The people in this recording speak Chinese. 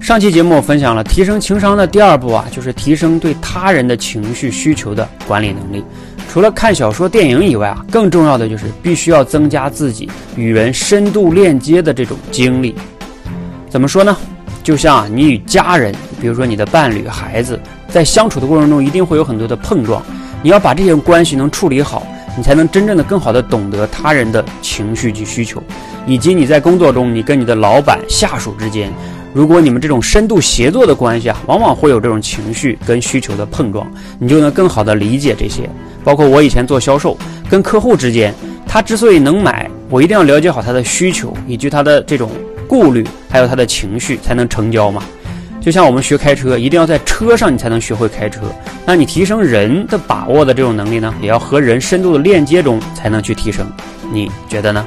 上期节目我分享了提升情商的第二步啊，就是提升对他人的情绪需求的管理能力。除了看小说、电影以外啊，更重要的就是必须要增加自己与人深度链接的这种经历。怎么说呢？就像啊，你与家人，比如说你的伴侣、孩子，在相处的过程中，一定会有很多的碰撞。你要把这些关系能处理好，你才能真正的更好的懂得他人的情绪及需求，以及你在工作中，你跟你的老板、下属之间。如果你们这种深度协作的关系啊，往往会有这种情绪跟需求的碰撞，你就能更好的理解这些。包括我以前做销售，跟客户之间，他之所以能买，我一定要了解好他的需求以及他的这种顾虑，还有他的情绪，才能成交嘛。就像我们学开车，一定要在车上你才能学会开车。那你提升人的把握的这种能力呢，也要和人深度的链接中才能去提升。你觉得呢？